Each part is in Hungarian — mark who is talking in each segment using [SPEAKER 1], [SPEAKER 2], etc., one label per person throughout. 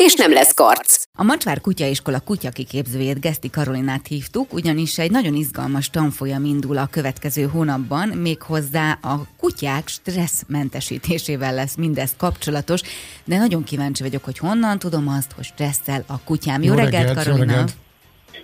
[SPEAKER 1] és nem lesz karc.
[SPEAKER 2] A Macsvár Kutyaiskola kutyakiképzőjét Geszti Karolinát hívtuk, ugyanis egy nagyon izgalmas tanfolyam indul a következő hónapban, méghozzá a kutyák stresszmentesítésével lesz mindez kapcsolatos, de nagyon kíváncsi vagyok, hogy honnan tudom azt, hogy stresszel a kutyám. Jó, jó reggelt, reggelt, Karolina! Jó reggelt.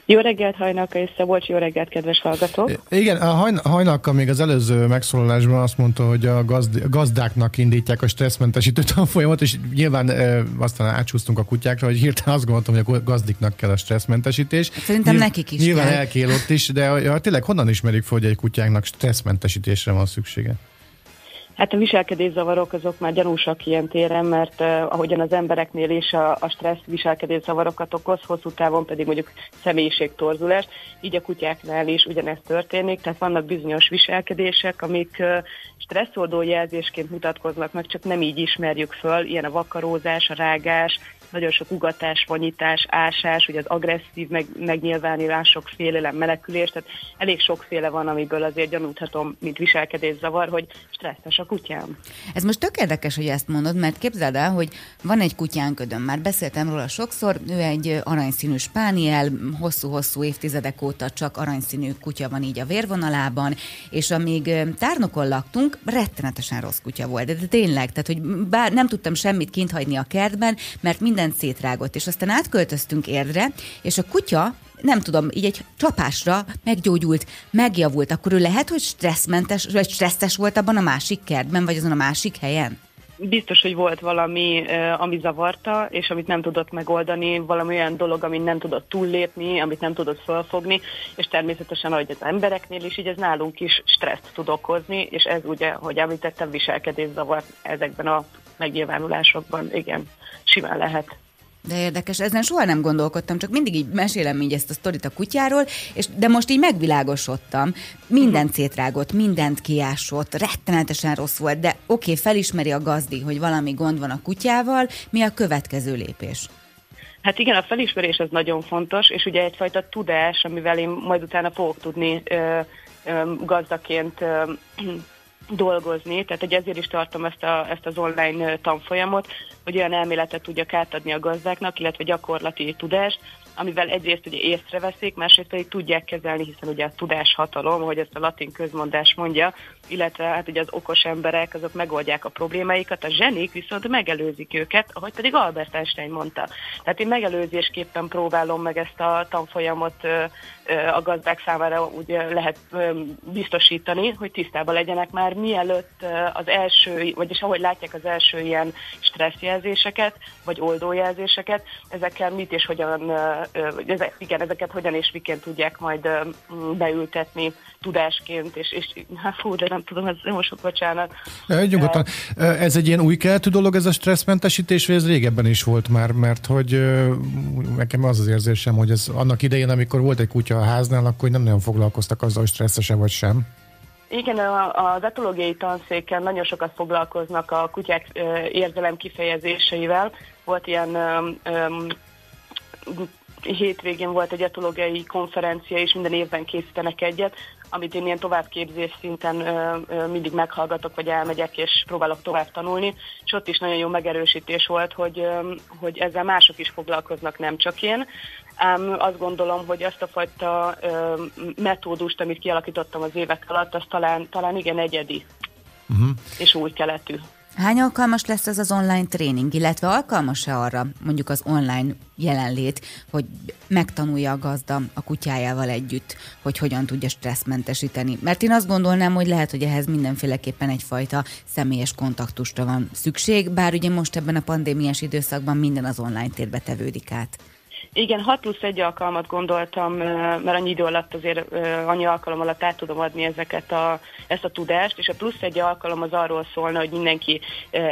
[SPEAKER 3] Jó reggelt, Hajnalka és Szabolcs, jó reggelt, kedves hallgatók!
[SPEAKER 4] Igen, a Hajnalka még az előző megszólalásban azt mondta, hogy a, gazd, a gazdáknak indítják a stresszmentesítő tanfolyamat, és nyilván e, aztán átsúsztunk a kutyákra, hogy hirtelen azt gondoltam, hogy a gazdiknak kell a stresszmentesítés.
[SPEAKER 2] Szerintem Nyilv, nekik is
[SPEAKER 4] Nyilván
[SPEAKER 2] kell.
[SPEAKER 4] elkél ott is, de ja, tényleg honnan ismerik fel, hogy egy kutyáknak stresszmentesítésre van szüksége?
[SPEAKER 3] Hát a viselkedészavarok azok már gyanúsak ilyen téren, mert uh, ahogyan az embereknél is a, a stressz viselkedészavarokat okoz, hosszú távon pedig mondjuk személyiségtorzulást, így a kutyáknál is ugyanezt történik, tehát vannak bizonyos viselkedések, amik uh, stresszoldó jelzésként mutatkoznak meg, csak nem így ismerjük föl, ilyen a vakarózás, a rágás, nagyon sok ugatás, vonyítás, ásás, ugye az agresszív meg, megnyilvánulások, félelem, menekülés, tehát elég sokféle van, amiből azért gyanúthatom, mint viselkedészavar, hogy stresszes a kutyám.
[SPEAKER 2] Ez most tök érdekes, hogy ezt mondod, mert képzeld el, hogy van egy kutyánködöm, már beszéltem róla sokszor, ő egy aranyszínű spániel, hosszú-hosszú évtizedek óta csak aranyszínű kutya van így a vérvonalában, és amíg tárnokon laktunk, rettenetesen rossz kutya volt, de, tényleg, tehát hogy bár nem tudtam semmit kint hagyni a kertben, mert mindent szétrágott, és aztán átköltöztünk érdre, és a kutya nem tudom, így egy csapásra meggyógyult, megjavult, akkor ő lehet, hogy stresszmentes, vagy stresszes volt abban a másik kertben, vagy azon a másik helyen?
[SPEAKER 3] Biztos, hogy volt valami, ami zavarta, és amit nem tudott megoldani, valami olyan dolog, amit nem tudott túllépni, amit nem tudott felfogni, és természetesen, ahogy az embereknél is, így ez nálunk is stresszt tud okozni, és ez ugye, hogy említettem, viselkedészavar ezekben a megnyilvánulásokban, igen, simán lehet.
[SPEAKER 2] De érdekes, ezen soha nem gondolkodtam, csak mindig így mesélem így ezt a sztorit a kutyáról, és, de most így megvilágosodtam. Mindent szétrágott, mindent kiásott, rettenetesen rossz volt, de oké, okay, felismeri a gazdi, hogy valami gond van a kutyával, mi a következő lépés?
[SPEAKER 3] Hát igen, a felismerés az nagyon fontos, és ugye egyfajta tudás, amivel én majd utána fogok tudni ö, ö, gazdaként ö, dolgozni, tehát egy ezért is tartom ezt, a, ezt az online tanfolyamot, hogy olyan elméletet tudjak átadni a gazdáknak, illetve gyakorlati tudást, amivel egyrészt ugye észreveszik, másrészt pedig tudják kezelni, hiszen ugye a tudás hatalom, hogy ezt a latin közmondás mondja, illetve hát ugye az okos emberek azok megoldják a problémáikat, a zsenik viszont megelőzik őket, ahogy pedig Albert Einstein mondta. Tehát én megelőzésképpen próbálom meg ezt a tanfolyamot a gazdák számára úgy lehet biztosítani, hogy tisztában legyenek már mielőtt az első, vagyis ahogy látják az első ilyen stresszjelzéseket, vagy oldójelzéseket, ezekkel mit és hogyan, ezek, igen, ezeket hogyan és miként tudják majd beültetni tudásként, és, és hát fú, de nem tudom, ez most sok bocsánat.
[SPEAKER 4] Nyugodtan. Ez egy ilyen új keletű dolog, ez a stresszmentesítés, vagy ez régebben is volt már, mert hogy nekem az az érzésem, hogy ez annak idején, amikor volt egy kutya a háznál, akkor nem nagyon foglalkoztak azzal, hogy stresszese vagy sem.
[SPEAKER 3] Igen, az etológiai tanszéken nagyon sokat foglalkoznak a kutyák érzelem kifejezéseivel. Volt ilyen um, hétvégén volt egy etológiai konferencia, és minden évben készítenek egyet, amit én ilyen továbbképzés szinten ö, ö, mindig meghallgatok, vagy elmegyek, és próbálok tovább tanulni, és ott is nagyon jó megerősítés volt, hogy, ö, hogy ezzel mások is foglalkoznak, nem csak én. Ám azt gondolom, hogy azt a fajta ö, metódust, amit kialakítottam az évek alatt, az talán, talán igen egyedi, uh-huh. és új keletű.
[SPEAKER 2] Hány alkalmas lesz ez az online tréning, illetve alkalmas-e arra mondjuk az online jelenlét, hogy megtanulja a gazda a kutyájával együtt, hogy hogyan tudja stresszmentesíteni? Mert én azt gondolnám, hogy lehet, hogy ehhez mindenféleképpen egyfajta személyes kontaktusra van szükség, bár ugye most ebben a pandémiás időszakban minden az online térbe tevődik át.
[SPEAKER 3] Igen, 6 plusz egy alkalmat gondoltam, mert annyi idő alatt azért annyi alkalom alatt át tudom adni ezeket a, ezt a tudást, és a plusz egy alkalom az arról szólna, hogy mindenki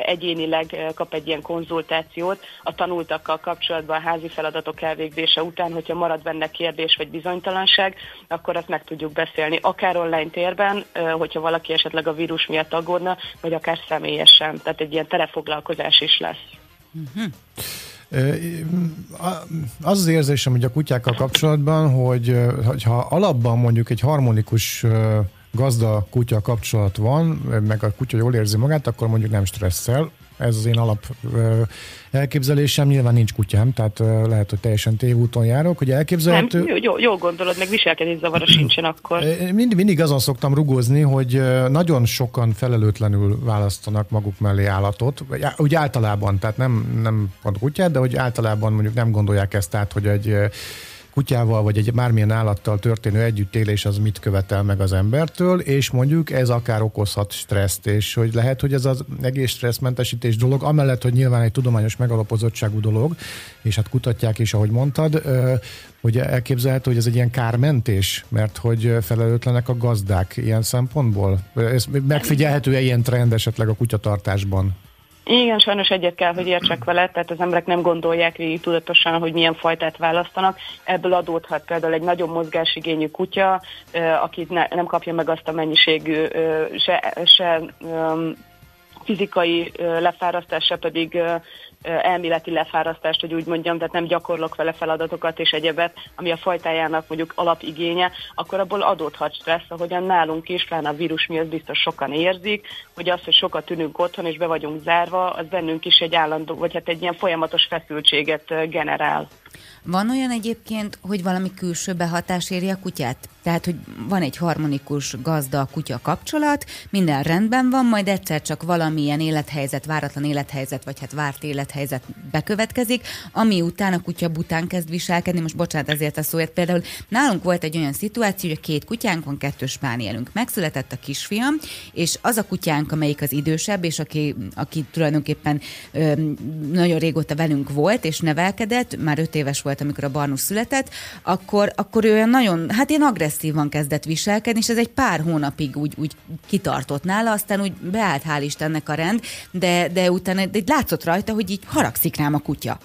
[SPEAKER 3] egyénileg kap egy ilyen konzultációt a tanultakkal kapcsolatban a házi feladatok elvégzése után, hogyha marad benne kérdés vagy bizonytalanság, akkor azt meg tudjuk beszélni, akár online térben, hogyha valaki esetleg a vírus miatt aggódna, vagy akár személyesen. Tehát egy ilyen telefoglalkozás is lesz. Uh-huh.
[SPEAKER 4] Az az érzésem, hogy a kutyákkal kapcsolatban, hogy ha alapban mondjuk egy harmonikus gazda kutya kapcsolat van, meg a kutya jól érzi magát, akkor mondjuk nem stresszel. Ez az én alap elképzelésem. Nyilván nincs kutyám, tehát lehet, hogy teljesen tévúton járok, hogy elképzelhető...
[SPEAKER 3] Nem, jó, jó gondolod, meg viselkedés zavara sincsen akkor.
[SPEAKER 4] Mindig, mindig azon szoktam rugózni, hogy nagyon sokan felelőtlenül választanak maguk mellé állatot, úgy általában, tehát nem, nem pont kutyát, de hogy általában mondjuk nem gondolják ezt át, hogy egy kutyával vagy egy bármilyen állattal történő együttélés az mit követel meg az embertől, és mondjuk ez akár okozhat stresszt, és hogy lehet, hogy ez az egész stresszmentesítés dolog, amellett, hogy nyilván egy tudományos megalapozottságú dolog, és hát kutatják is, ahogy mondtad, hogy elképzelhető, hogy ez egy ilyen kármentés, mert hogy felelőtlenek a gazdák ilyen szempontból? Ez megfigyelhető-e ilyen trend esetleg a kutyatartásban?
[SPEAKER 3] Igen, sajnos egyet kell, hogy értsek vele, tehát az emberek nem gondolják végig tudatosan, hogy milyen fajtát választanak. Ebből adódhat például egy nagyon mozgásigényű kutya, aki nem kapja meg azt a mennyiségű se, se fizikai lefárasztás, se pedig elméleti lefárasztást, hogy úgy mondjam, tehát nem gyakorlok vele feladatokat és egyebet, ami a fajtájának mondjuk alapigénye, akkor abból adódhat stressz, ahogyan nálunk is, pláne a vírus miatt biztos sokan érzik, hogy az, hogy sokat ülünk otthon és be vagyunk zárva, az bennünk is egy állandó, vagy hát egy ilyen folyamatos feszültséget generál.
[SPEAKER 2] Van olyan egyébként, hogy valami külső behatás éri a kutyát? Tehát, hogy van egy harmonikus gazda-kutya kapcsolat, minden rendben van, majd egyszer csak valamilyen élethelyzet, váratlan élethelyzet, vagy hát várt élethelyzet bekövetkezik, ami után a kutya bután kezd viselkedni. Most bocsánat ezért a szóért. Például nálunk volt egy olyan szituáció, hogy a két kutyánk van, kettős spánielünk. Megszületett a kisfiam, és az a kutyánk, amelyik az idősebb, és aki, aki tulajdonképpen ö, nagyon régóta velünk volt, és nevelkedett, már öt éves volt, amikor a Barnus született, akkor, akkor ő olyan nagyon, hát én agresszív agresszívan kezdett viselkedni, és ez egy pár hónapig úgy, úgy kitartott nála, aztán úgy beállt hál' Istennek a rend, de, de utána de látszott rajta, hogy így haragszik rám a kutya.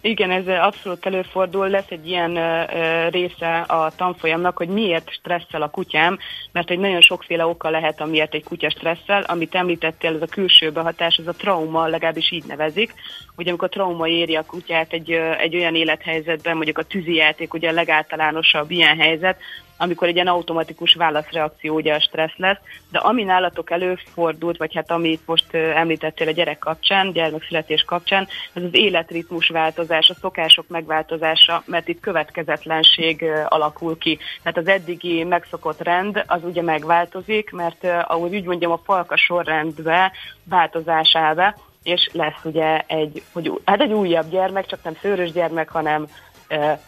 [SPEAKER 3] Igen, ez abszolút előfordul. Lesz egy ilyen uh, része a tanfolyamnak, hogy miért stresszel a kutyám, mert egy nagyon sokféle oka lehet, amiért egy kutya stresszel. Amit említettél, ez a külső behatás, ez a trauma, legalábbis így nevezik. Ugye amikor trauma éri a kutyát egy, egy olyan élethelyzetben, mondjuk a tűzijáték ugye a legáltalánosabb ilyen helyzet, amikor egy ilyen automatikus válaszreakció ugye a stressz lesz, de ami nálatok előfordult, vagy hát amit most említettél a gyerek kapcsán, gyermekszületés kapcsán, az az életritmus változás, a szokások megváltozása, mert itt következetlenség alakul ki. Tehát az eddigi megszokott rend az ugye megváltozik, mert ahogy úgy mondjam, a falka sorrendbe változásába, és lesz ugye egy, hogy, hát egy újabb gyermek, csak nem szőrös gyermek, hanem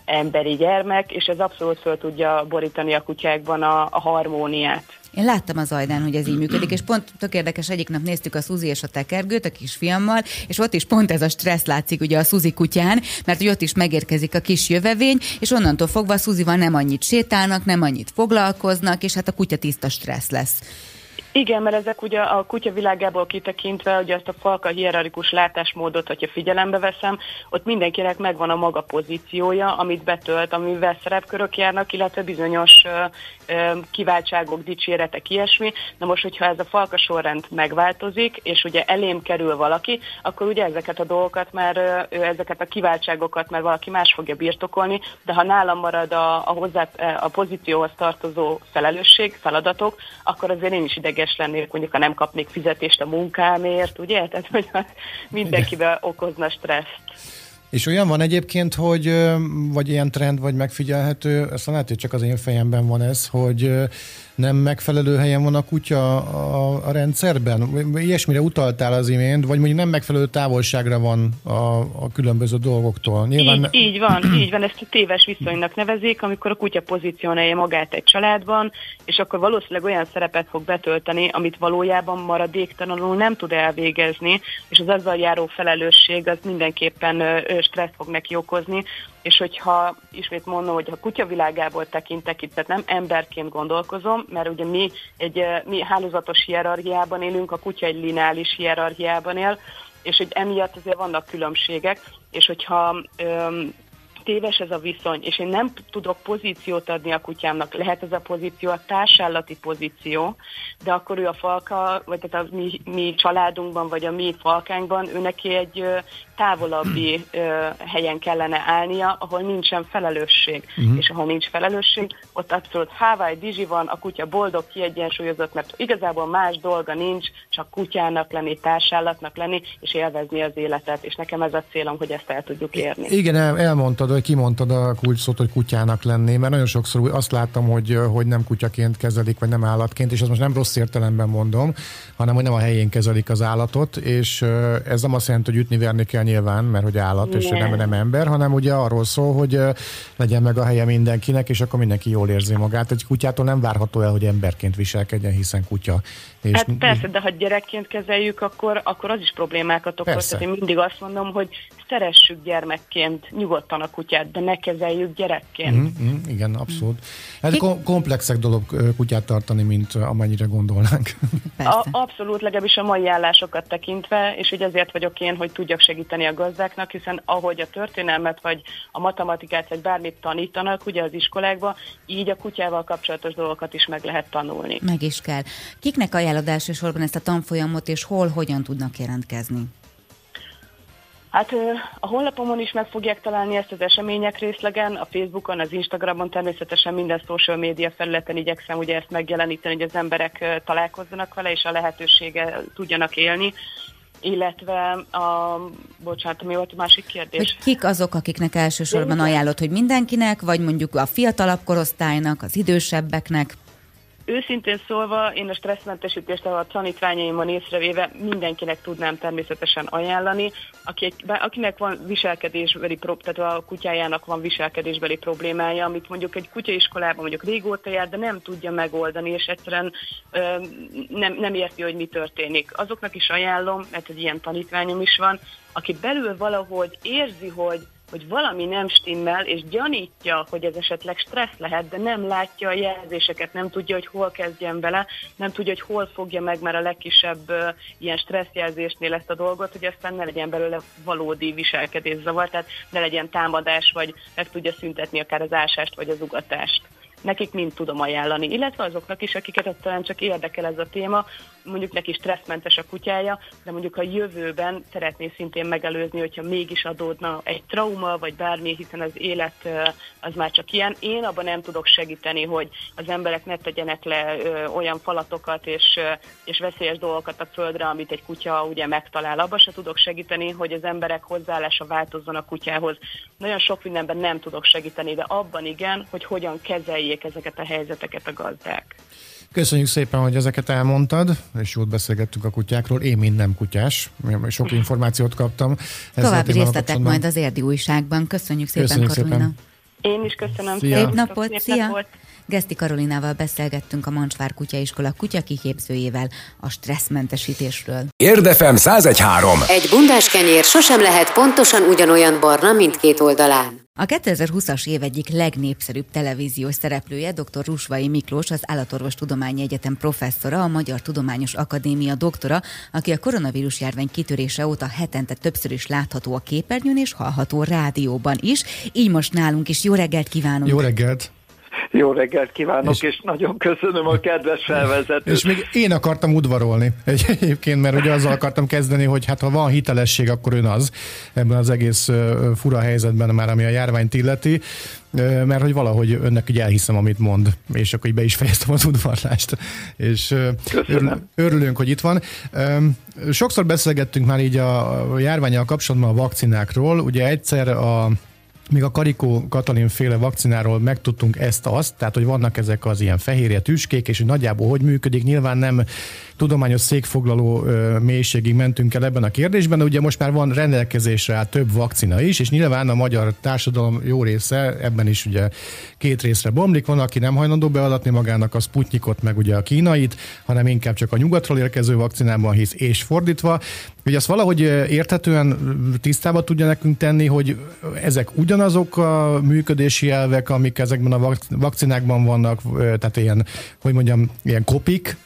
[SPEAKER 3] emberi gyermek, és ez abszolút föl tudja borítani a kutyákban a, a harmóniát.
[SPEAKER 2] Én láttam az ajdán, hogy ez így működik, és pont tök érdekes, egyik nap néztük a Szuzi és a tekergőt a kisfiammal, és ott is pont ez a stressz látszik ugye a Szuzi kutyán, mert hogy ott is megérkezik a kis jövevény, és onnantól fogva a Szuzival nem annyit sétálnak, nem annyit foglalkoznak, és hát a kutya tiszta stressz lesz.
[SPEAKER 3] Igen, mert ezek ugye a kutya világából kitekintve, hogy ezt a falka hierarchikus látásmódot, hogyha figyelembe veszem, ott mindenkinek megvan a maga pozíciója, amit betölt, amivel szerepkörök járnak, illetve bizonyos ö, ö, kiváltságok, dicséretek, ilyesmi. Na most, hogyha ez a falka sorrend megváltozik, és ugye elém kerül valaki, akkor ugye ezeket a dolgokat már, ö, ezeket a kiváltságokat már valaki más fogja birtokolni, de ha nálam marad a, a, hozzá, a pozícióhoz tartozó felelősség, feladatok, akkor azért én is ideges ideges lennék, mondjuk ha nem kapnék fizetést a munkámért, ugye? Tehát, hogy mindenkivel okozna stresszt.
[SPEAKER 4] És olyan van egyébként, hogy vagy ilyen trend, vagy megfigyelhető, ezt lehet, hogy csak az én fejemben van ez, hogy nem megfelelő helyen van a kutya a, a rendszerben? Ilyesmire utaltál az imént, vagy mondjuk nem megfelelő távolságra van a, a különböző dolgoktól?
[SPEAKER 3] Nyilván... Így, így van, így van, ezt a téves viszonynak nevezik, amikor a kutya pozícionálja magát egy családban, és akkor valószínűleg olyan szerepet fog betölteni, amit valójában maradéktalanul nem tud elvégezni, és az azzal járó felelősség az mindenképpen stressz fog neki okozni, és hogyha ismét mondom, hogy a kutyavilágából tekintek itt, tehát nem emberként gondolkozom, mert ugye mi egy mi hálózatos hierarchiában élünk, a kutya egy lineális hierarchiában él, és hogy emiatt azért vannak különbségek, és hogyha öm, téves ez a viszony, és én nem tudok pozíciót adni a kutyámnak, lehet ez a pozíció a társállati pozíció, de akkor ő a falka, vagy tehát a mi, mi családunkban, vagy a mi falkánkban, ő neki egy távolabbi ö, helyen kellene állnia, ahol nincsen felelősség. Uh-huh. És ahol nincs felelősség, ott abszolút Hawaii Dizsi van, a kutya boldog, kiegyensúlyozott, mert igazából más dolga nincs, csak kutyának lenni, társállatnak lenni, és élvezni az életet. És nekem ez a célom, hogy ezt el tudjuk érni.
[SPEAKER 4] Igen, el, elmondtad, hogy kimondtad a kulcsszót, hogy kutyának lenni, mert nagyon sokszor azt láttam, hogy, hogy nem kutyaként kezelik, vagy nem állatként, és ezt most nem rossz értelemben mondom, hanem hogy nem a helyén kezelik az állatot, és ez nem azt jelenti, hogy ütni verni kell nyilván, mert hogy állat, és nem, nem ember, hanem ugye arról szól, hogy legyen meg a helye mindenkinek, és akkor mindenki jól érzi magát. Egy kutyától nem várható el, hogy emberként viselkedjen, hiszen kutya.
[SPEAKER 3] És hát persze, de ha gyerekként kezeljük, akkor, akkor az is problémákat okoz. Tehát én mindig azt mondom, hogy szeressük gyermekként nyugodtan a kutyát, de ne kezeljük gyerekként. Mm,
[SPEAKER 4] mm, igen, abszolút. Ez Ki... komplexek dolog kutyát tartani, mint amennyire gondolnánk.
[SPEAKER 3] A, abszolút, legalábbis a mai állásokat tekintve, és így azért vagyok én, hogy tudjak segíteni a gazdáknak, hiszen ahogy a történelmet, vagy a matematikát, vagy bármit tanítanak ugye az iskolákban, így a kutyával kapcsolatos dolgokat is meg lehet tanulni.
[SPEAKER 2] Meg is kell. Kiknek ajánlod elsősorban ezt a tanfolyamot, és hol, hogyan tudnak jelentkezni?
[SPEAKER 3] Hát a honlapomon is meg fogják találni ezt az események részlegen, a Facebookon, az Instagramon, természetesen minden social média felületen igyekszem ugye ezt megjeleníteni, hogy az emberek találkozzanak vele, és a lehetősége tudjanak élni illetve a, bocsánat, mi volt a másik kérdés?
[SPEAKER 2] Hogy kik azok, akiknek elsősorban ajánlott, hogy mindenkinek, vagy mondjuk a fiatalabb korosztálynak, az idősebbeknek?
[SPEAKER 3] Őszintén szólva, én a stresszmentesítést a tanítványaimon észrevéve mindenkinek tudnám természetesen ajánlani, aki, akinek van viselkedésbeli, tehát a kutyájának van viselkedésbeli problémája, amit mondjuk egy kutyaiskolában mondjuk régóta jár, de nem tudja megoldani, és egyszerűen ö, nem, nem érti, hogy mi történik. Azoknak is ajánlom, mert egy ilyen tanítványom is van, aki belül valahogy érzi, hogy hogy valami nem stimmel, és gyanítja, hogy ez esetleg stressz lehet, de nem látja a jelzéseket, nem tudja, hogy hol kezdjen vele, nem tudja, hogy hol fogja meg már a legkisebb uh, ilyen stresszjelzésnél ezt a dolgot, hogy aztán ne legyen belőle valódi viselkedészavar, tehát ne legyen támadás, vagy meg tudja szüntetni akár az ásást, vagy az ugatást nekik mind tudom ajánlani, illetve azoknak is, akiket talán csak érdekel ez a téma, mondjuk neki stresszmentes a kutyája, de mondjuk a jövőben szeretné szintén megelőzni, hogyha mégis adódna egy trauma, vagy bármi, hiszen az élet az már csak ilyen. Én abban nem tudok segíteni, hogy az emberek ne tegyenek le olyan falatokat és, és veszélyes dolgokat a földre, amit egy kutya ugye megtalál. Abban se tudok segíteni, hogy az emberek hozzáállása változzon a kutyához. Nagyon sok mindenben nem tudok segíteni, de abban igen, hogy hogyan kezeljék ezeket a helyzeteket a gazdák.
[SPEAKER 4] Köszönjük szépen, hogy ezeket elmondtad, és jót beszélgettünk a kutyákról. Én, mint nem kutyás, sok információt kaptam.
[SPEAKER 2] További részletek majd az érdi újságban. Köszönjük szépen, Köszönjük Karolina. Szépen.
[SPEAKER 3] Én is köszönöm.
[SPEAKER 2] Szia. Szép napot, szép szia! Napot. Geszti Karolinával beszélgettünk a Mancsvár Kutyaiskola kutyakiképzőjével a stresszmentesítésről.
[SPEAKER 5] Érdefem 1013.
[SPEAKER 1] Egy bundás kenyér sosem lehet pontosan ugyanolyan barna mindkét oldalán.
[SPEAKER 2] A 2020-as év egyik legnépszerűbb televíziós szereplője dr. Rusvai Miklós, az Állatorvos Tudományi Egyetem professzora, a Magyar Tudományos Akadémia doktora, aki a koronavírus járvány kitörése óta hetente többször is látható a képernyőn és hallható rádióban is. Így most nálunk is. Jó reggelt kívánunk!
[SPEAKER 4] Jó reggelt!
[SPEAKER 6] Jó reggelt kívánok, és, és nagyon köszönöm a kedves felvezetőt.
[SPEAKER 4] És még én akartam udvarolni egyébként, mert ugye azzal akartam kezdeni, hogy hát ha van hitelesség, akkor ön az ebben az egész fura helyzetben már, ami a járványt illeti, mert hogy valahogy önnek ugye elhiszem, amit mond, és akkor így be is fejeztem az udvarlást, és
[SPEAKER 6] Köszönöm.
[SPEAKER 4] örülünk, hogy itt van. Sokszor beszélgettünk már így a járványjal kapcsolatban a vakcinákról, ugye egyszer a még a Karikó Katalin féle vakcináról megtudtunk ezt-azt, tehát hogy vannak ezek az ilyen fehérje tüskék, és hogy nagyjából hogy működik. Nyilván nem tudományos székfoglaló mélységig mentünk el ebben a kérdésben, de ugye most már van rendelkezésre áll több vakcina is, és nyilván a magyar társadalom jó része ebben is ugye két részre bomlik. Van, aki nem hajlandó beadatni magának a Sputnikot, meg ugye a kínait, hanem inkább csak a nyugatról érkező vakcinában hisz, és fordítva. Hogy azt valahogy érthetően tisztába tudja nekünk tenni, hogy ezek ugyanazok a működési elvek, amik ezekben a vakcinákban vannak, tehát ilyen, hogy mondjam, ilyen kopik,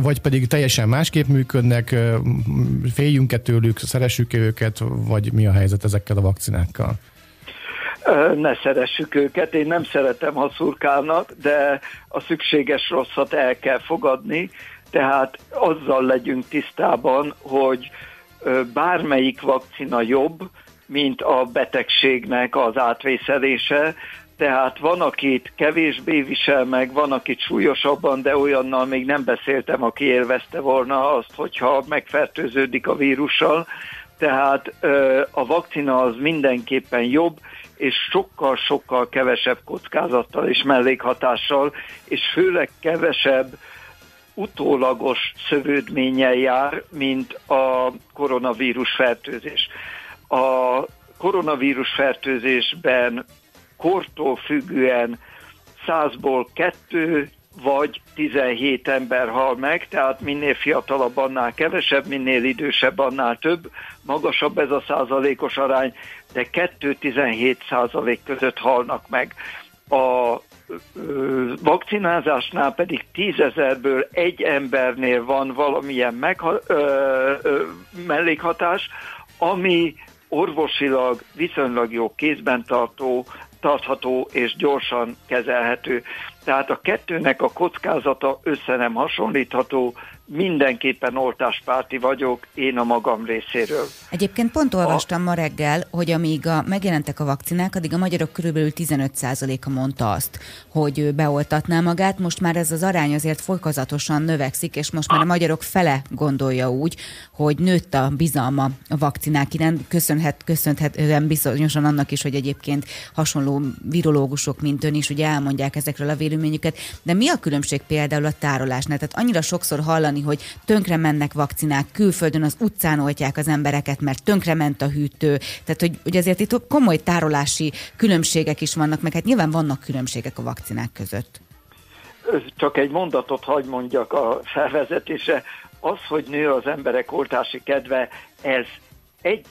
[SPEAKER 4] vagy pedig teljesen másképp működnek, féljünk-e tőlük, szeressük őket, vagy mi a helyzet ezekkel a vakcinákkal?
[SPEAKER 6] Ne szeressük őket, én nem szeretem, ha szurkálnak, de a szükséges rosszat el kell fogadni, tehát azzal legyünk tisztában, hogy bármelyik vakcina jobb, mint a betegségnek az átvészelése, tehát van, akit kevésbé visel meg, van, akit súlyosabban, de olyannal még nem beszéltem, aki élvezte volna azt, hogyha megfertőződik a vírussal. Tehát a vakcina az mindenképpen jobb, és sokkal-sokkal kevesebb kockázattal és mellékhatással, és főleg kevesebb utólagos szövődménnyel jár, mint a koronavírus fertőzés. A koronavírus fertőzésben kortól függően százból kettő vagy 17 ember hal meg, tehát minél fiatalabb, annál kevesebb, minél idősebb, annál több, magasabb ez a százalékos arány, de 2-17 százalék között halnak meg. A vakcinázásnál pedig tízezerből egy embernél van valamilyen megha- ö, ö, mellékhatás, ami orvosilag viszonylag jó kézben tartó, tartható és gyorsan kezelhető. Tehát a kettőnek a kockázata össze nem hasonlítható, mindenképpen oltáspárti vagyok, én a magam részéről.
[SPEAKER 2] Egyébként pont olvastam a... ma reggel, hogy amíg a, megjelentek a vakcinák, addig a magyarok körülbelül 15%-a mondta azt, hogy beoltatná magát. Most már ez az arány azért folyamatosan növekszik, és most már a magyarok fele gondolja úgy, hogy nőtt a bizalma a vakcinák iránt, köszönhet, köszönhetően bizonyosan annak is, hogy egyébként hasonló virológusok, mint ön is, ugye elmondják ezekről a véleményüket. De mi a különbség például a tárolásnál? Tehát annyira sokszor hallani, hogy tönkre mennek vakcinák, külföldön az utcán oltják az embereket, mert tönkre ment a hűtő. Tehát, hogy, hogy azért itt komoly tárolási különbségek is vannak, meg hát nyilván vannak különbségek a vakcinák között.
[SPEAKER 6] Csak egy mondatot hagy mondjak a felvezetése. Az, hogy nő az emberek oltási kedve, ez egy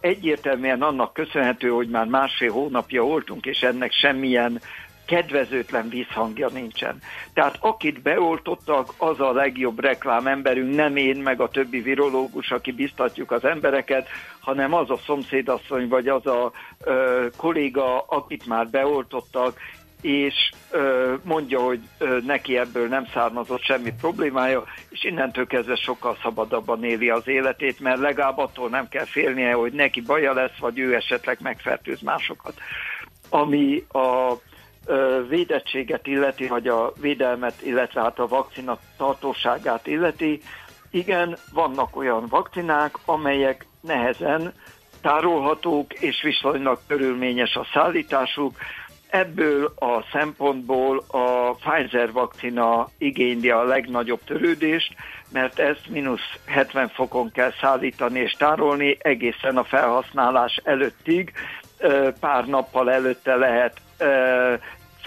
[SPEAKER 6] egyértelműen annak köszönhető, hogy már másfél hónapja oltunk, és ennek semmilyen kedvezőtlen vízhangja nincsen. Tehát akit beoltottak, az a legjobb reklámemberünk, nem én, meg a többi virológus, aki biztatjuk az embereket, hanem az a szomszédasszony, vagy az a ö, kolléga, akit már beoltottak, és ö, mondja, hogy ö, neki ebből nem származott semmi problémája, és innentől kezdve sokkal szabadabban éli az életét, mert legalább attól nem kell félnie, hogy neki baja lesz, vagy ő esetleg megfertőz másokat. Ami a védettséget illeti, vagy a védelmet, illetve hát a vakcina tartóságát illeti, igen, vannak olyan vakcinák, amelyek nehezen tárolhatók, és viszonylag körülményes a szállításuk. Ebből a szempontból a Pfizer vakcina igényli a legnagyobb törődést, mert ezt mínusz 70 fokon kell szállítani és tárolni egészen a felhasználás előttig. Pár nappal előtte lehet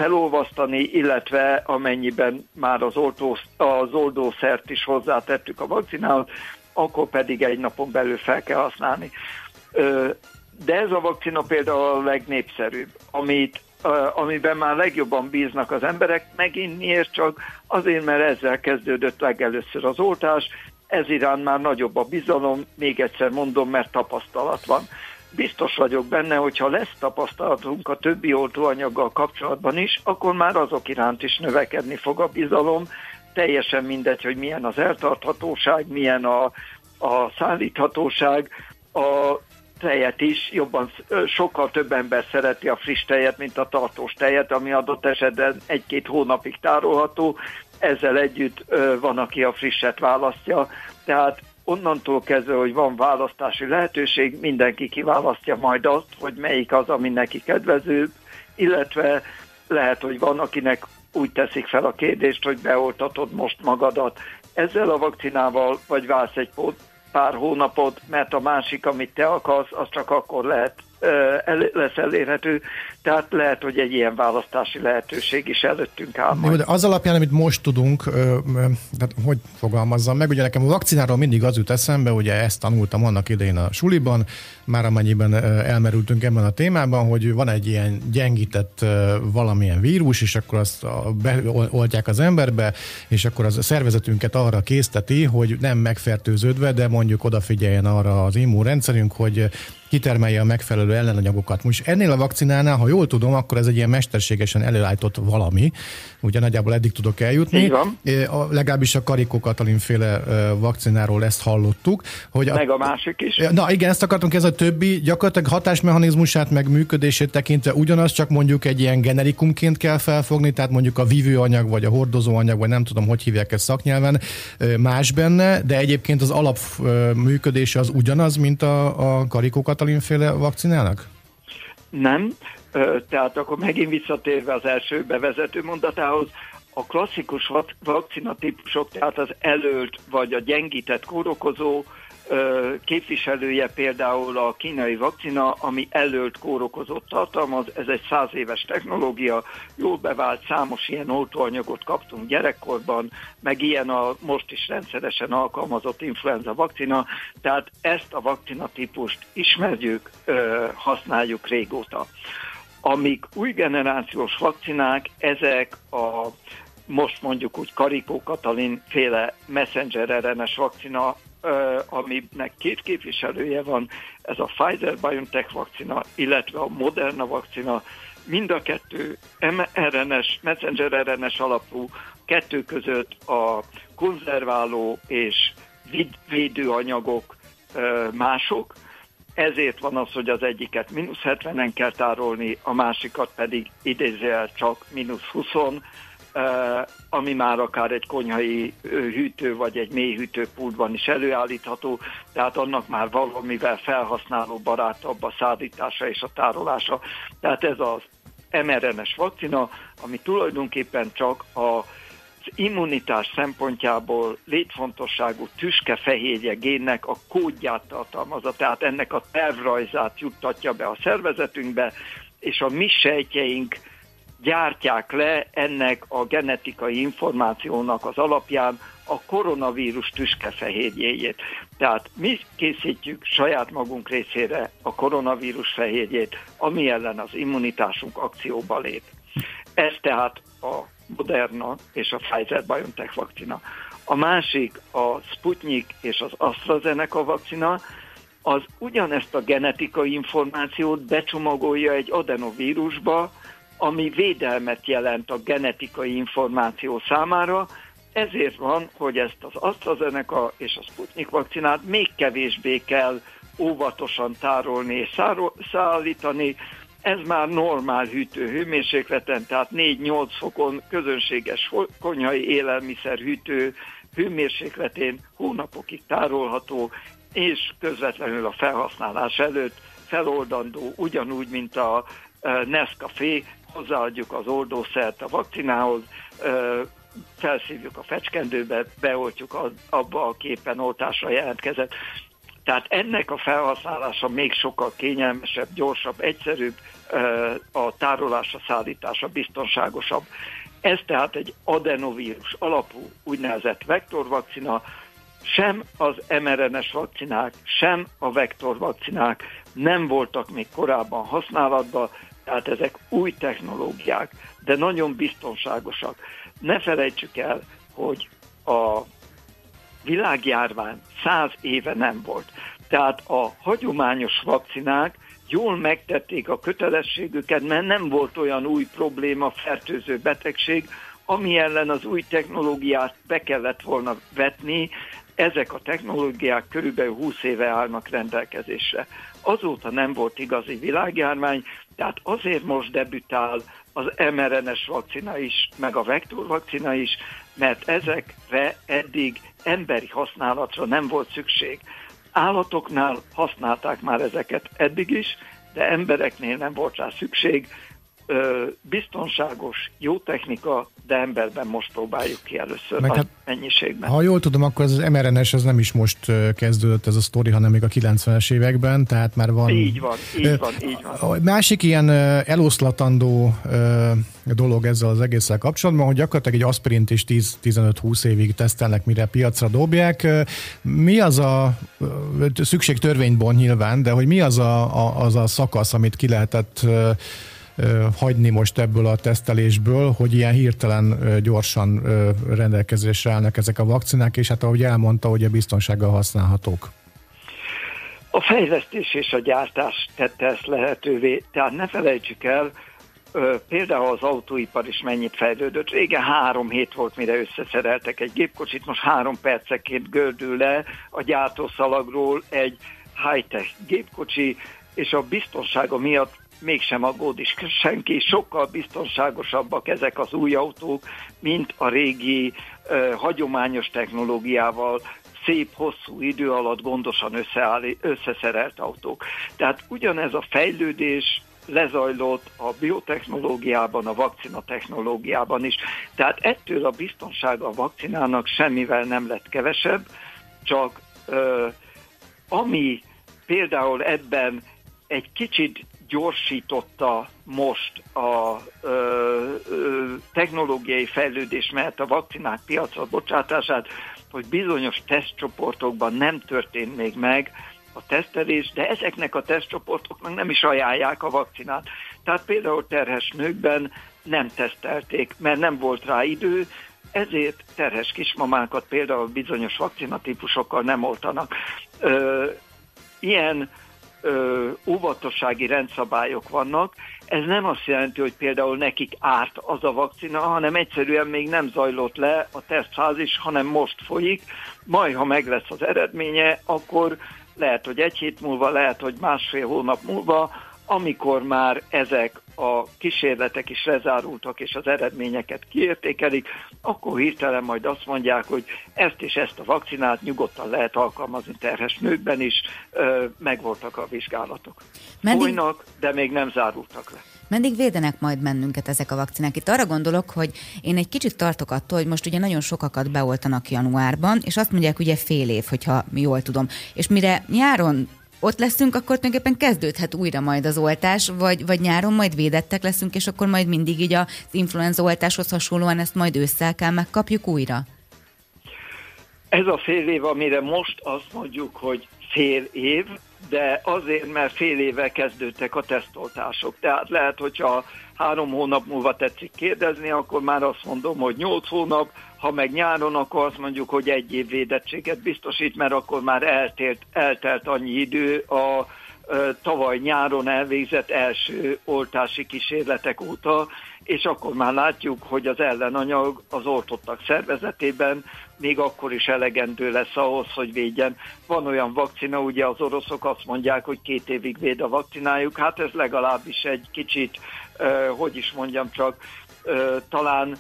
[SPEAKER 6] felolvasztani, illetve amennyiben már az, oltó, az oldószert is hozzátettük a vakcinához, akkor pedig egy napon belül fel kell használni. De ez a vakcina például a legnépszerűbb, amit, amiben már legjobban bíznak az emberek, megint miért csak? Azért, mert ezzel kezdődött legelőször az oltás, ez iránt már nagyobb a bizalom, még egyszer mondom, mert tapasztalat van biztos vagyok benne, hogy ha lesz tapasztalatunk a többi oltóanyaggal kapcsolatban is, akkor már azok iránt is növekedni fog a bizalom. Teljesen mindegy, hogy milyen az eltarthatóság, milyen a, a szállíthatóság, a tejet is jobban, sokkal több ember szereti a friss tejet, mint a tartós tejet, ami adott esetben egy-két hónapig tárolható. Ezzel együtt van, aki a frisset választja. Tehát onnantól kezdve, hogy van választási lehetőség, mindenki kiválasztja majd azt, hogy melyik az, ami neki kedvezőbb, illetve lehet, hogy van, akinek úgy teszik fel a kérdést, hogy beoltatod most magadat. Ezzel a vakcinával vagy válsz egy pár hónapot, mert a másik, amit te akarsz, az csak akkor lehet lesz elérhető, tehát lehet, hogy egy ilyen választási lehetőség is előttünk áll.
[SPEAKER 4] Majd. de az alapján, amit most tudunk, tehát hogy fogalmazzam meg, ugye nekem a vakcináról mindig az jut eszembe, ugye ezt tanultam annak idején a suliban, már amennyiben elmerültünk ebben a témában, hogy van egy ilyen gyengített valamilyen vírus, és akkor azt beoltják az emberbe, és akkor az a szervezetünket arra készteti, hogy nem megfertőződve, de mondjuk odafigyeljen arra az immunrendszerünk, hogy kitermelje a megfelelő ellenanyagokat. Most ennél a vakcinánál, ha jól tudom, akkor ez egy ilyen mesterségesen előállított valami, ugye nagyjából eddig tudok eljutni.
[SPEAKER 6] Így van.
[SPEAKER 4] A, legalábbis a Karikó Katalin féle vakcináról ezt hallottuk. Hogy
[SPEAKER 6] a, meg a másik is.
[SPEAKER 4] Na igen, ezt akartunk, ez a többi gyakorlatilag hatásmechanizmusát meg működését tekintve ugyanaz, csak mondjuk egy ilyen generikumként kell felfogni, tehát mondjuk a vívőanyag, vagy a hordozóanyag, vagy nem tudom, hogy hívják ezt szaknyelven, más benne, de egyébként az alap működése az ugyanaz, mint a, a Karikó Katalin féle vakcinának?
[SPEAKER 6] Nem, tehát akkor megint visszatérve az első bevezető mondatához, a klasszikus vakcinatípusok, tehát az előlt vagy a gyengített kórokozó képviselője például a kínai vakcina, ami előlt kórokozót tartalmaz, ez egy száz éves technológia, jól bevált, számos ilyen oltóanyagot kaptunk gyerekkorban, meg ilyen a most is rendszeresen alkalmazott influenza vakcina, tehát ezt a vakcina típust ismerjük, használjuk régóta. Amik új generációs vakcinák, ezek a most mondjuk úgy Karikó Katalin féle messenger RNS vakcina, aminek két képviselője van, ez a Pfizer-BioNTech vakcina, illetve a Moderna vakcina, mind a kettő mRNS, messenger RNS alapú, kettő között a konzerváló és védőanyagok mások, ezért van az, hogy az egyiket mínusz 70-en kell tárolni, a másikat pedig idézőjel csak mínusz 20 ami már akár egy konyhai hűtő vagy egy mély is előállítható, tehát annak már valamivel felhasználó barátabb a szállítása és a tárolása. Tehát ez az mRNS vakcina, ami tulajdonképpen csak a az immunitás szempontjából létfontosságú tüskefehérje génnek a kódját tartalmazza, tehát ennek a tervrajzát juttatja be a szervezetünkbe, és a mi sejtjeink gyártják le ennek a genetikai információnak az alapján a koronavírus tüskefehérjéjét. Tehát mi készítjük saját magunk részére a koronavírus fehérjét, ami ellen az immunitásunk akcióba lép. Ez tehát a Moderna és a Pfizer-BioNTech vakcina. A másik a Sputnik és az AstraZeneca vakcina, az ugyanezt a genetikai információt becsomagolja egy adenovírusba, ami védelmet jelent a genetikai információ számára, ezért van, hogy ezt az AstraZeneca és a Sputnik vakcinát még kevésbé kell óvatosan tárolni és szállítani. Ez már normál hűtő hőmérsékleten, tehát 4-8 fokon közönséges konyhai élelmiszer hűtő hőmérsékletén hónapokig tárolható, és közvetlenül a felhasználás előtt feloldandó, ugyanúgy, mint a Nescafé hozzáadjuk az oldószert a vakcinához, felszívjuk a fecskendőbe, beoltjuk abba a képen oltásra jelentkezett. Tehát ennek a felhasználása még sokkal kényelmesebb, gyorsabb, egyszerűbb, a tárolása, szállítása biztonságosabb. Ez tehát egy adenovírus alapú úgynevezett vektorvakcina, sem az mRNS vakcinák, sem a vektorvakcinák nem voltak még korábban használatban, tehát ezek új technológiák, de nagyon biztonságosak. Ne felejtsük el, hogy a világjárvány száz éve nem volt. Tehát a hagyományos vakcinák jól megtették a kötelességüket, mert nem volt olyan új probléma, fertőző betegség, ami ellen az új technológiát be kellett volna vetni, ezek a technológiák körülbelül 20 éve állnak rendelkezésre. Azóta nem volt igazi világjárvány, tehát azért most debütál az mRNS vakcina is, meg a vektor vakcina is, mert ezekre eddig emberi használatra nem volt szükség. Állatoknál használták már ezeket eddig is, de embereknél nem volt rá szükség, biztonságos, jó technika, de emberben most próbáljuk ki először Meg hát, mennyiségben.
[SPEAKER 4] Ha jól tudom, akkor az mRNS az nem is most kezdődött ez a sztori, hanem még a 90-es években, tehát már van...
[SPEAKER 6] Így van, így van, így van.
[SPEAKER 4] Másik ilyen eloszlatandó dolog ezzel az egésszel kapcsolatban, hogy gyakorlatilag egy aspirint is 10-15-20 évig tesztelnek, mire piacra dobják. Mi az a szükség törvénybont nyilván, de hogy mi az a, a, az a szakasz, amit ki lehetett hagyni most ebből a tesztelésből, hogy ilyen hirtelen gyorsan rendelkezésre állnak ezek a vakcinák, és hát ahogy elmondta, hogy a biztonsággal használhatók.
[SPEAKER 6] A fejlesztés és a gyártás tette ezt lehetővé. Tehát ne felejtsük el, például az autóipar is mennyit fejlődött. Régen három hét volt, mire összeszereltek egy gépkocsit, most három perceként gördül le a gyártószalagról egy high-tech gépkocsi, és a biztonsága miatt mégsem aggódik senki, sokkal biztonságosabbak ezek az új autók, mint a régi hagyományos technológiával szép, hosszú idő alatt gondosan összeáll, összeszerelt autók. Tehát ugyanez a fejlődés lezajlott a biotechnológiában, a vakcina technológiában is. Tehát ettől a biztonsága a vakcinának semmivel nem lett kevesebb, csak uh, ami például ebben egy kicsit gyorsította most a ö, ö, technológiai fejlődés, mert a vakcinák piacra bocsátását, hogy bizonyos tesztcsoportokban nem történt még meg a tesztelés, de ezeknek a tesztcsoportoknak nem is ajánlják a vakcinát. Tehát például terhes nőkben nem tesztelték, mert nem volt rá idő, ezért terhes kismamákat például bizonyos vakcinatípusokkal nem oltanak. Ö, ilyen ö, óvatossági rendszabályok vannak. Ez nem azt jelenti, hogy például nekik árt az a vakcina, hanem egyszerűen még nem zajlott le a tesztfázis, hanem most folyik. Majd, ha meg lesz az eredménye, akkor lehet, hogy egy hét múlva, lehet, hogy másfél hónap múlva, amikor már ezek a kísérletek is lezárultak, és az eredményeket kiértékelik, akkor hirtelen majd azt mondják, hogy ezt és ezt a vakcinát nyugodtan lehet alkalmazni terhes nőkben is, megvoltak a vizsgálatok. Meddig... Folynak, de még nem zárultak le.
[SPEAKER 2] Meddig védenek majd bennünket ezek a vakcinák? Itt arra gondolok, hogy én egy kicsit tartok attól, hogy most ugye nagyon sokakat beoltanak januárban, és azt mondják ugye fél év, hogyha jól tudom. És mire nyáron ott leszünk, akkor tulajdonképpen kezdődhet újra majd az oltás, vagy, vagy nyáron majd védettek leszünk, és akkor majd mindig így az influenza oltáshoz hasonlóan ezt majd ősszel kell megkapjuk újra?
[SPEAKER 6] Ez a fél év, amire most azt mondjuk, hogy fél év, de azért, mert fél éve kezdődtek a tesztoltások. Tehát lehet, hogyha három hónap múlva tetszik kérdezni, akkor már azt mondom, hogy nyolc hónap, ha meg nyáron, akkor azt mondjuk, hogy egy év védettséget biztosít, mert akkor már eltelt, eltelt annyi idő a tavaly nyáron elvégzett első oltási kísérletek óta, és akkor már látjuk, hogy az ellenanyag az oltottak szervezetében még akkor is elegendő lesz ahhoz, hogy védjen. Van olyan vakcina, ugye az oroszok azt mondják, hogy két évig véd a vakcinájuk, hát ez legalábbis egy kicsit, hogy is mondjam csak, talán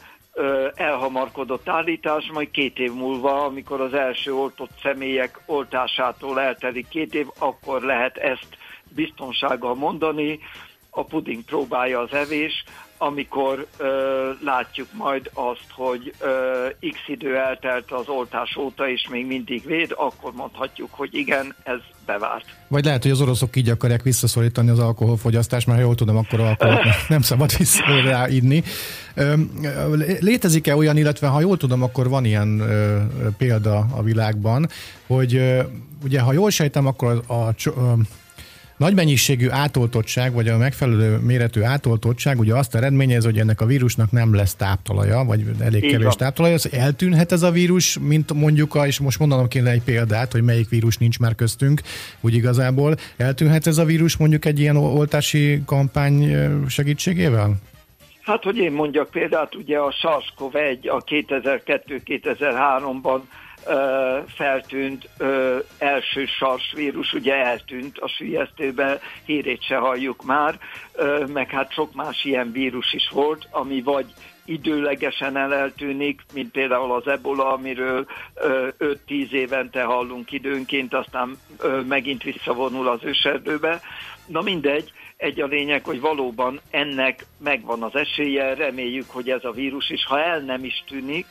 [SPEAKER 6] elhamarkodott állítás, majd két év múlva, amikor az első oltott személyek oltásától eltelik két év, akkor lehet ezt biztonsággal mondani. A puding próbálja az evés, amikor ö, látjuk majd azt, hogy ö, x idő eltelt az oltás óta, és még mindig véd, akkor mondhatjuk, hogy igen, ez bevált.
[SPEAKER 4] Vagy lehet, hogy az oroszok így akarják visszaszorítani az alkoholfogyasztást, mert ha jól tudom, akkor alkoholt nem szabad vissza inni. Létezik-e olyan, illetve ha jól tudom, akkor van ilyen ö, példa a világban, hogy ö, ugye, ha jól sejtem, akkor a, a, a nagy mennyiségű átoltottság, vagy a megfelelő méretű átoltottság ugye azt eredményez, hogy ennek a vírusnak nem lesz táptalaja, vagy elég Így kevés van. táptalaja. Az eltűnhet ez a vírus, mint mondjuk, a, és most mondanom kéne egy példát, hogy melyik vírus nincs már köztünk, úgy igazából. Eltűnhet ez a vírus mondjuk egy ilyen oltási kampány segítségével?
[SPEAKER 6] Hát, hogy én mondjak példát, ugye a SARS-CoV-1 a 2002-2003-ban feltűnt első sarsvírus, ugye eltűnt a sülyeztőbe, hírét se halljuk már, meg hát sok más ilyen vírus is volt, ami vagy időlegesen eltűnik, mint például az ebola, amiről 5-10 évente hallunk időnként, aztán megint visszavonul az őserdőbe. Na mindegy, egy a lényeg, hogy valóban ennek megvan az esélye, reméljük, hogy ez a vírus is, ha el nem is tűnik,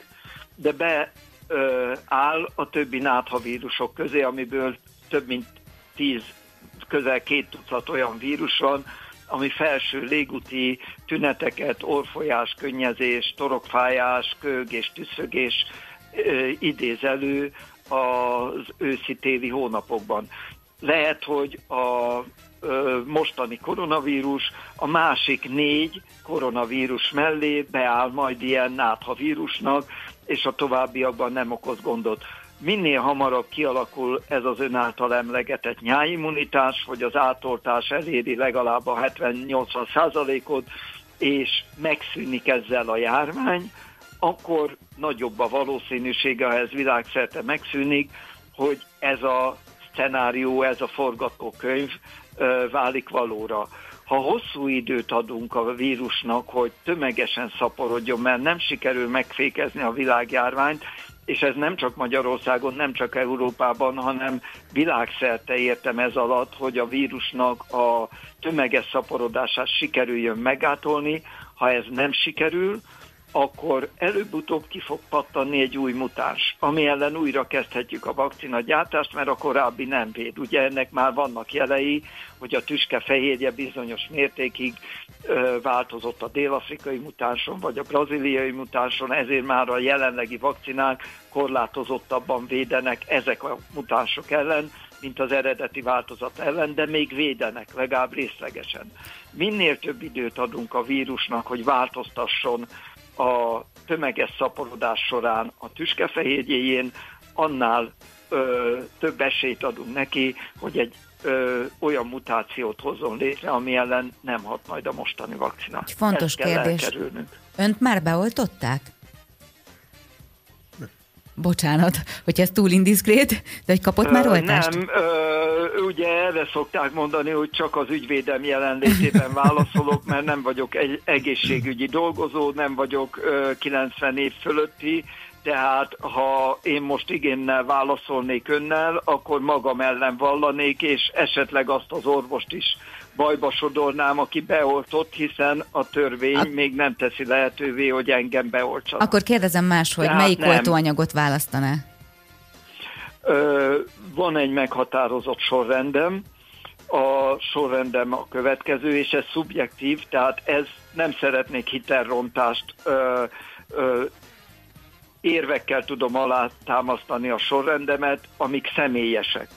[SPEAKER 6] de be ö, áll a többi náthavírusok közé, amiből több mint tíz, közel két tucat olyan vírus van, ami felső légúti tüneteket, orfolyás, könnyezés, torokfájás, kög és tüszögés ö, idéz elő az őszi-téli hónapokban. Lehet, hogy a mostani koronavírus a másik négy koronavírus mellé beáll majd ilyen náthavírusnak, és a továbbiakban nem okoz gondot. Minél hamarabb kialakul ez az ön által emlegetett nyáimmunitás, hogy az átoltás eléri legalább a 70-80 százalékot, és megszűnik ezzel a járvány, akkor nagyobb a valószínűsége, ha ez világszerte megszűnik, hogy ez a szenárió, ez a forgatókönyv válik valóra. Ha hosszú időt adunk a vírusnak, hogy tömegesen szaporodjon, mert nem sikerül megfékezni a világjárványt, és ez nem csak Magyarországon, nem csak Európában, hanem világszerte értem ez alatt, hogy a vírusnak a tömeges szaporodását sikerüljön megátolni. Ha ez nem sikerül, akkor előbb-utóbb ki fog pattanni egy új mutáns, ami ellen újra kezdhetjük a vakcina gyártást, mert a korábbi nem véd. Ugye ennek már vannak jelei, hogy a tüske fehérje bizonyos mértékig ö, változott a dél-afrikai mutánson, vagy a braziliai mutánson, ezért már a jelenlegi vakcinák korlátozottabban védenek ezek a mutánsok ellen, mint az eredeti változat ellen, de még védenek, legalább részlegesen. Minél több időt adunk a vírusnak, hogy változtasson a tömeges szaporodás során a tüskefehérjéjén, annál ö, több esélyt adunk neki, hogy egy ö, olyan mutációt hozzon létre, ami ellen nem hat majd a mostani vakcina.
[SPEAKER 2] Egy fontos kérdés. Elkerülnünk. Önt már beoltották? Bocsánat, hogy ez túl indiszkrét, de hogy kapott már oltást?
[SPEAKER 6] Nem, ö, ugye erre szokták mondani, hogy csak az ügyvédem jelenlétében válaszolok, mert nem vagyok egy egészségügyi dolgozó, nem vagyok ö, 90 év fölötti, tehát ha én most igénnel válaszolnék önnel, akkor magam ellen vallanék, és esetleg azt az orvost is bajba sodornám, aki beoltott, hiszen a törvény a... még nem teszi lehetővé, hogy engem beoltsanak.
[SPEAKER 2] Akkor kérdezem más, hogy melyik nem. oltóanyagot választaná?
[SPEAKER 6] Van egy meghatározott sorrendem, a sorrendem a következő, és ez szubjektív, tehát ez nem szeretnék hitelrontást ö, ö, érvekkel tudom alátámasztani a sorrendemet, amik személyesek.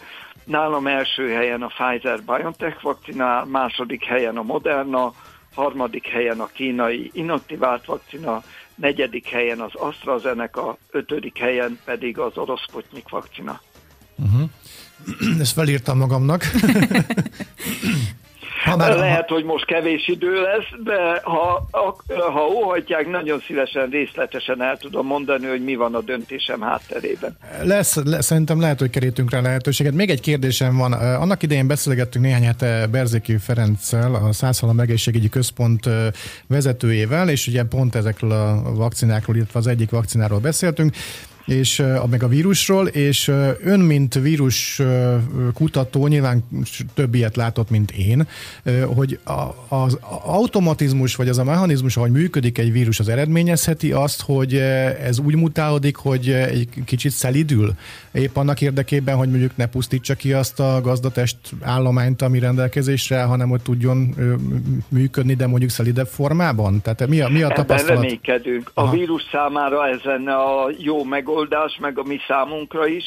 [SPEAKER 6] Nálam első helyen a Pfizer-BioNTech vakcina, második helyen a Moderna, harmadik helyen a kínai inaktivált vakcina, negyedik helyen az AstraZeneca, ötödik helyen pedig az orosz Sputnik vakcina. Uh-huh.
[SPEAKER 4] Ezt felírtam magamnak.
[SPEAKER 6] Ha már, Lehet, ha... hogy most kevés idő lesz, de ha, ha óhajtják, nagyon szívesen részletesen el tudom mondani, hogy mi van a döntésem hátterében.
[SPEAKER 4] Lesz, lesz szerintem lehet, hogy kerítünk rá lehetőséget. Még egy kérdésem van. Annak idején beszélgettünk néhány hete Berzéki Ferenccel, a Százhalom Egészségügyi Központ vezetőjével, és ugye pont ezekről a vakcinákról, illetve az egyik vakcináról beszéltünk és meg a vírusról, és ön, mint vírus kutató, nyilván több ilyet látott, mint én, hogy az automatizmus, vagy az a mechanizmus, ahogy működik egy vírus, az eredményezheti azt, hogy ez úgy mutálódik, hogy egy kicsit szelidül, épp annak érdekében, hogy mondjuk ne pusztítsa ki azt a gazdatest állományt, ami rendelkezésre, hanem hogy tudjon működni, de mondjuk szelidebb formában? Tehát mi a, mi a tapasztalat?
[SPEAKER 6] Ebben reménykedünk. A vírus számára ez lenne a jó megoldás, megoldás, meg a mi számunkra is,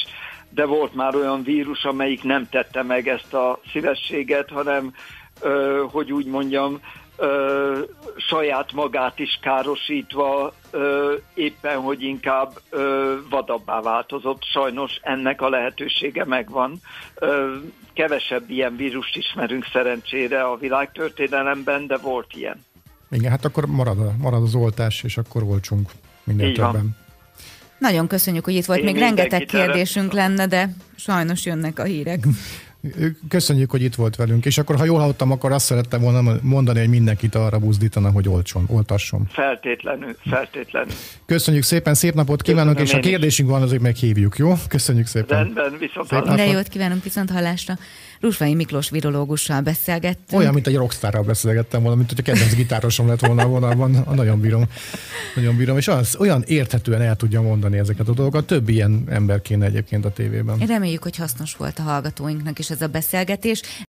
[SPEAKER 6] de volt már olyan vírus, amelyik nem tette meg ezt a szívességet, hanem, ö, hogy úgy mondjam, ö, saját magát is károsítva ö, éppen, hogy inkább ö, vadabbá változott. Sajnos ennek a lehetősége megvan. Ö, kevesebb ilyen vírust ismerünk szerencsére a világtörténelemben, de volt ilyen.
[SPEAKER 4] Igen, hát akkor marad, marad az oltás, és akkor olcsunk minden Így többen. Van.
[SPEAKER 2] Nagyon köszönjük, hogy itt volt.
[SPEAKER 6] Én
[SPEAKER 2] Még rengeteg kérdésünk lenne, de sajnos jönnek a hírek.
[SPEAKER 4] Köszönjük, hogy itt volt velünk, és akkor, ha jól hallottam, akkor azt szerettem volna mondani, hogy mindenkit arra buzdítana, hogy oltson, oltasson.
[SPEAKER 6] Feltétlenül, feltétlenül.
[SPEAKER 4] Köszönjük szépen, szép napot kívánunk,
[SPEAKER 6] Köszönöm
[SPEAKER 4] és ha
[SPEAKER 6] én is.
[SPEAKER 4] kérdésünk van, azért meghívjuk, jó? Köszönjük szépen.
[SPEAKER 6] Rendben, viszont
[SPEAKER 4] Szép napot.
[SPEAKER 2] jót kívánunk viszont hallásra. Rusvai Miklós virológussal beszélgettünk.
[SPEAKER 4] Olyan, mint egy rockstárral beszélgettem volna, mint hogy a kedvenc gitárosom lett volna a vonalban. Nagyon bírom. Nagyon bírom. És az, olyan érthetően el tudja mondani ezeket a dolgokat. Több ilyen ember kéne egyébként a tévében.
[SPEAKER 2] Reméljük, hogy hasznos volt a hallgatóinknak is ez a beszélgetés.